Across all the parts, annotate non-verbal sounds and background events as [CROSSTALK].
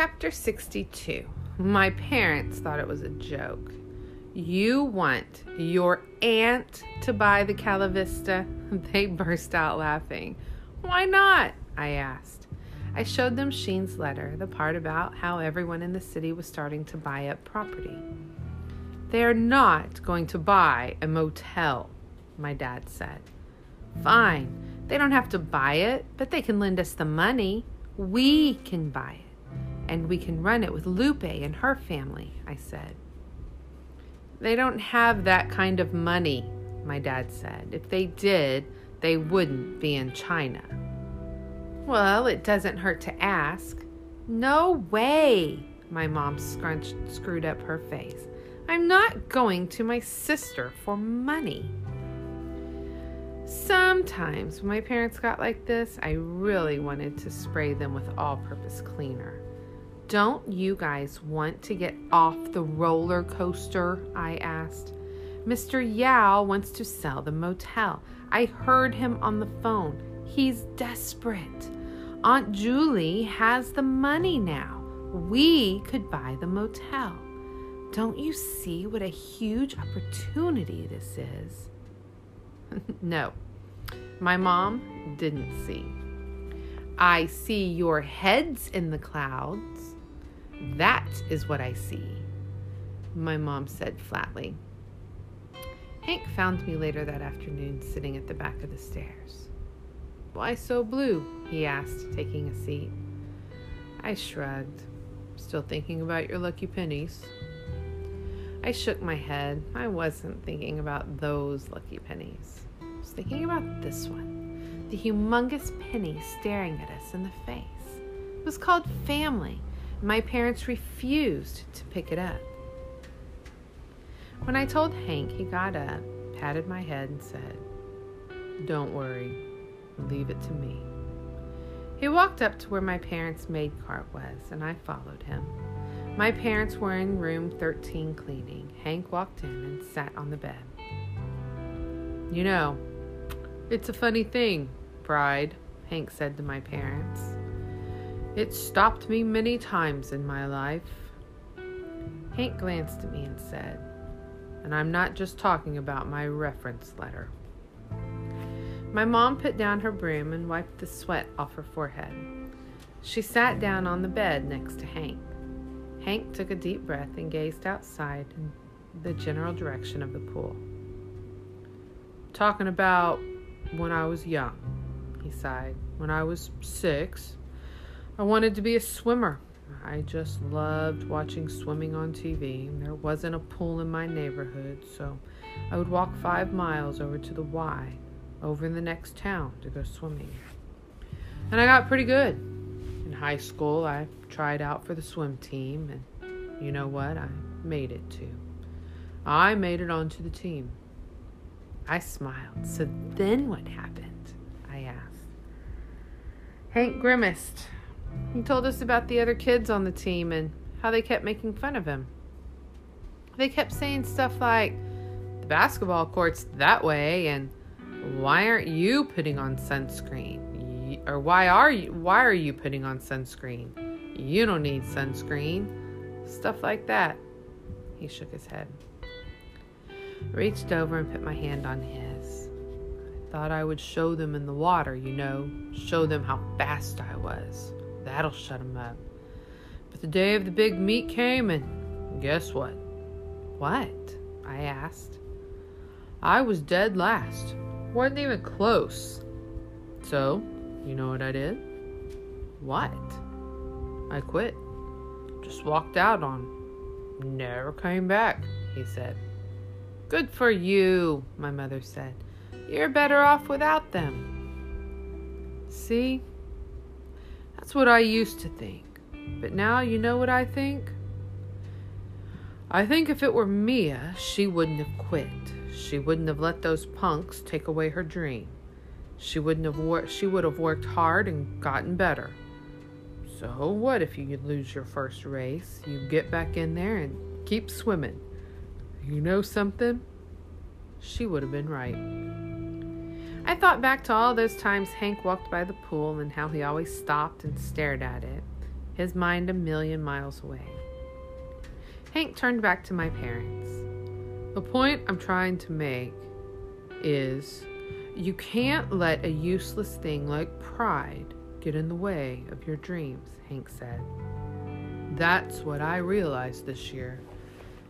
Chapter 62 My parents thought it was a joke. You want your aunt to buy the Calivista? [LAUGHS] They burst out laughing. Why not? I asked. I showed them Shen's letter, the part about how everyone in the city was starting to buy up property. They are not going to buy a motel, my dad said. Fine, they don't have to buy it, but they can lend us the money. We can buy it, and we can run it with Lupe and her family, I said. They don't have that kind of money, my dad said. If they did, they wouldn't be in China. Well, it doesn't hurt to ask. No way, my mom scrunched, screwed up her face. I'm not going to my sister for money. Sometimes when my parents got like this, I really wanted to spray them with all purpose cleaner. Don't you guys want to get off the roller coaster? I asked. Mr. Yao wants to sell the motel. I heard him on the phone. He's desperate. Aunt Julie has the money now. We could buy the motel. Don't you see what a huge opportunity this is? [LAUGHS] no, my mom didn't see. I see your heads in the clouds. That is what I see, my mom said flatly. Hank found me later that afternoon sitting at the back of the stairs. Why so blue? he asked, taking a seat. I shrugged, still thinking about your lucky pennies. I shook my head. I wasn't thinking about those lucky pennies. I was thinking about this one the humongous penny staring at us in the face. It was called family. My parents refused to pick it up. When I told Hank, he got up, patted my head, and said, Don't worry, leave it to me. He walked up to where my parents' maid cart was, and I followed him. My parents were in room 13 cleaning. Hank walked in and sat on the bed. You know, it's a funny thing, Bride, Hank said to my parents. It stopped me many times in my life. Hank glanced at me and said, And I'm not just talking about my reference letter. My mom put down her broom and wiped the sweat off her forehead. She sat down on the bed next to Hank. Hank took a deep breath and gazed outside in the general direction of the pool. Talking about when I was young, he sighed. When I was six, I wanted to be a swimmer. I just loved watching swimming on TV. There wasn't a pool in my neighborhood, so I would walk five miles over to the Y, over in the next town, to go swimming. And I got pretty good in high school, I tried out for the swim team, and you know what? I made it too. I made it onto the team. I smiled. So then what happened? I asked. Hank grimaced. He told us about the other kids on the team and how they kept making fun of him. They kept saying stuff like, the basketball court's that way, and why aren't you putting on sunscreen? or why are you why are you putting on sunscreen? You don't need sunscreen. Stuff like that. He shook his head. Reached over and put my hand on his. I thought I would show them in the water, you know, show them how fast I was. That'll shut them up. But the day of the big meet came, and guess what? What? I asked. I was dead last. Wasn't even close. So, you know what I did? What? I quit. Just walked out on. Never came back, he said. Good for you, my mother said. You're better off without them. See? That's what I used to think. But now you know what I think? I think if it were Mia, she wouldn't have quit. She wouldn't have let those punks take away her dream. She wouldn't have wor- she would have worked hard and gotten better. So what if you lose your first race? You get back in there and keep swimming. You know something? She would have been right. I thought back to all those times Hank walked by the pool and how he always stopped and stared at it. his mind a million miles away. Hank turned back to my parents. The point I'm trying to make is you can't let a useless thing like pride get in the way of your dreams, Hank said. That's what I realized this year.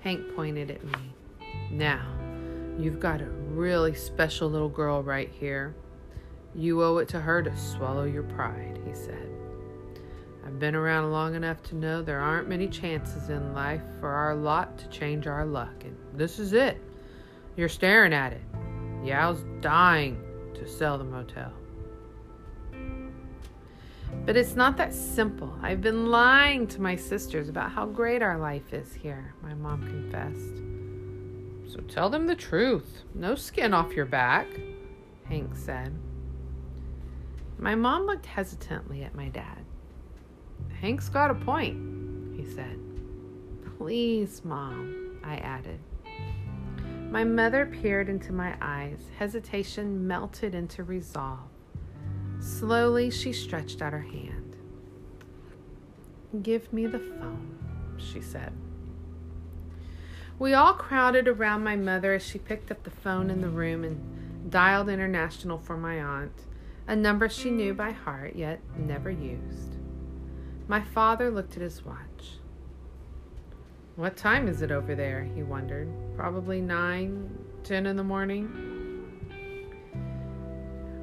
Hank pointed at me. Now, you've got a really special little girl right here. You owe it to her to swallow your pride, he said. I've been around long enough to know there aren't many chances in life for our lot to change our luck, and this is it. You're staring at it. Yao's dying to sell the motel. But it's not that simple. I've been lying to my sisters about how great our life is here, my mom confessed. So tell them the truth. No skin off your back, Hank said. My mom looked hesitantly at my dad. Hank's got a point, he said. Please, Mom, I added. My mother peered into my eyes. Hesitation melted into resolve. Slowly, she stretched out her hand. Give me the phone, she said. We all crowded around my mother as she picked up the phone in the room and dialed international for my aunt, a number she knew by heart yet never used. My father looked at his watch. What time is it over there? he wondered. Probably nine, ten in the morning.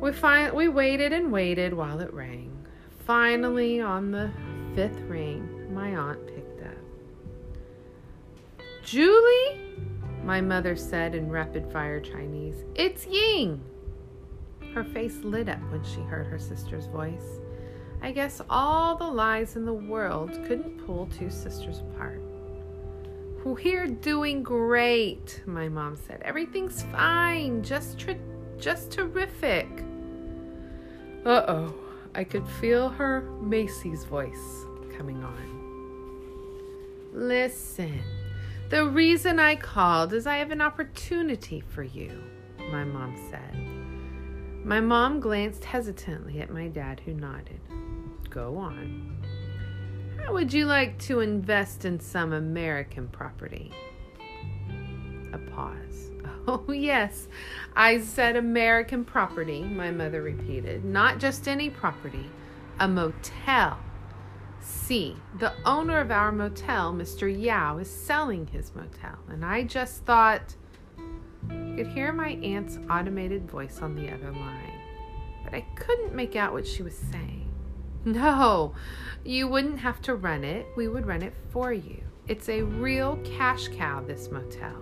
We, fi- we waited and waited while it rang. Finally, on the fifth ring, my aunt picked. Julie? My mother said in rapid fire Chinese. It's Ying! Her face lit up when she heard her sister's voice. I guess all the lies in the world couldn't pull two sisters apart. We're doing great, my mom said. Everything's fine, just ter- just terrific. Uh oh, I could feel her Macy's voice coming on. Listen, the reason I called is I have an opportunity for you, my mom said. My mom glanced hesitantly at my dad, who nodded. Go on. How would you like to invest in some American property? A pause. [LAUGHS] Oh, yes, I said American property, my mother repeated. Not just any property, a motel. See, the owner of our motel, Mr. Yao, is selling his motel, and I just thought. I could hear my aunt's automated voice on the other line, but I couldn't make out what she was saying. No, you wouldn't have to run it. We would run it for you. It's a real cash cow, this motel.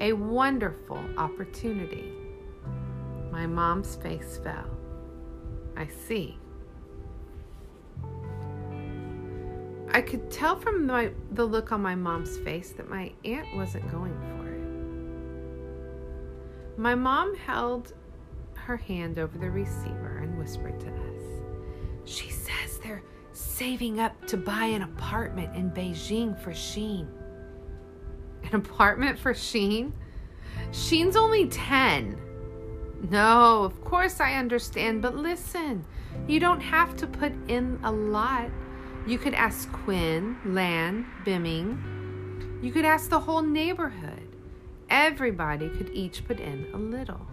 A wonderful opportunity. My mom's face fell. I see. I could tell from my, the look on my mom's face that my aunt wasn't going for it. My mom held her hand over the receiver and whispered to us. She says they're saving up to buy an apartment in Beijing for Shen. An apartment for Shen? Shen's only 10. No, of course I understand, but listen, you don't have to put in a lot. You could ask Quinn, Lan, Bimming. You could ask the whole neighborhood. Everybody could each put in a little.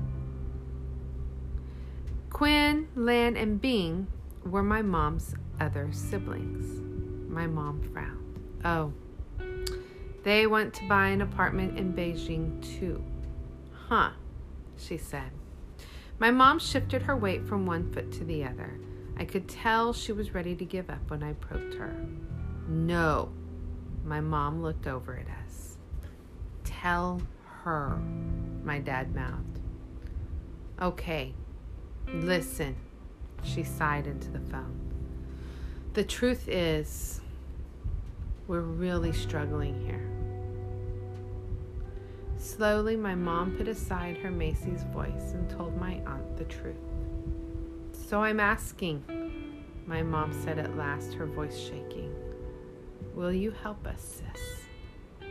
Quinn, Lan, and Bing were my mom's other siblings. My mom frowned. Oh, they want to buy an apartment in Beijing too. Huh, she said. My mom shifted her weight from one foot to the other. I could tell she was ready to give up when I probed her. No, my mom looked over at us. Tell her, my dad mouthed. Okay, listen. She sighed into the phone. The truth is, we're really struggling here. Slowly, my mom put aside her Macy's voice and told my aunt the truth. So I'm asking, my mom said at last, her voice shaking. Will you help us, sis?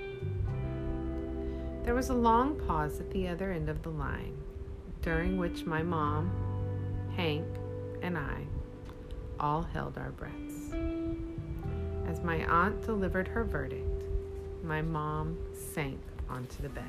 There was a long pause at the other end of the line, during which my mom, Hank, and I all held our breaths. As my aunt delivered her verdict, my mom sank onto the bed.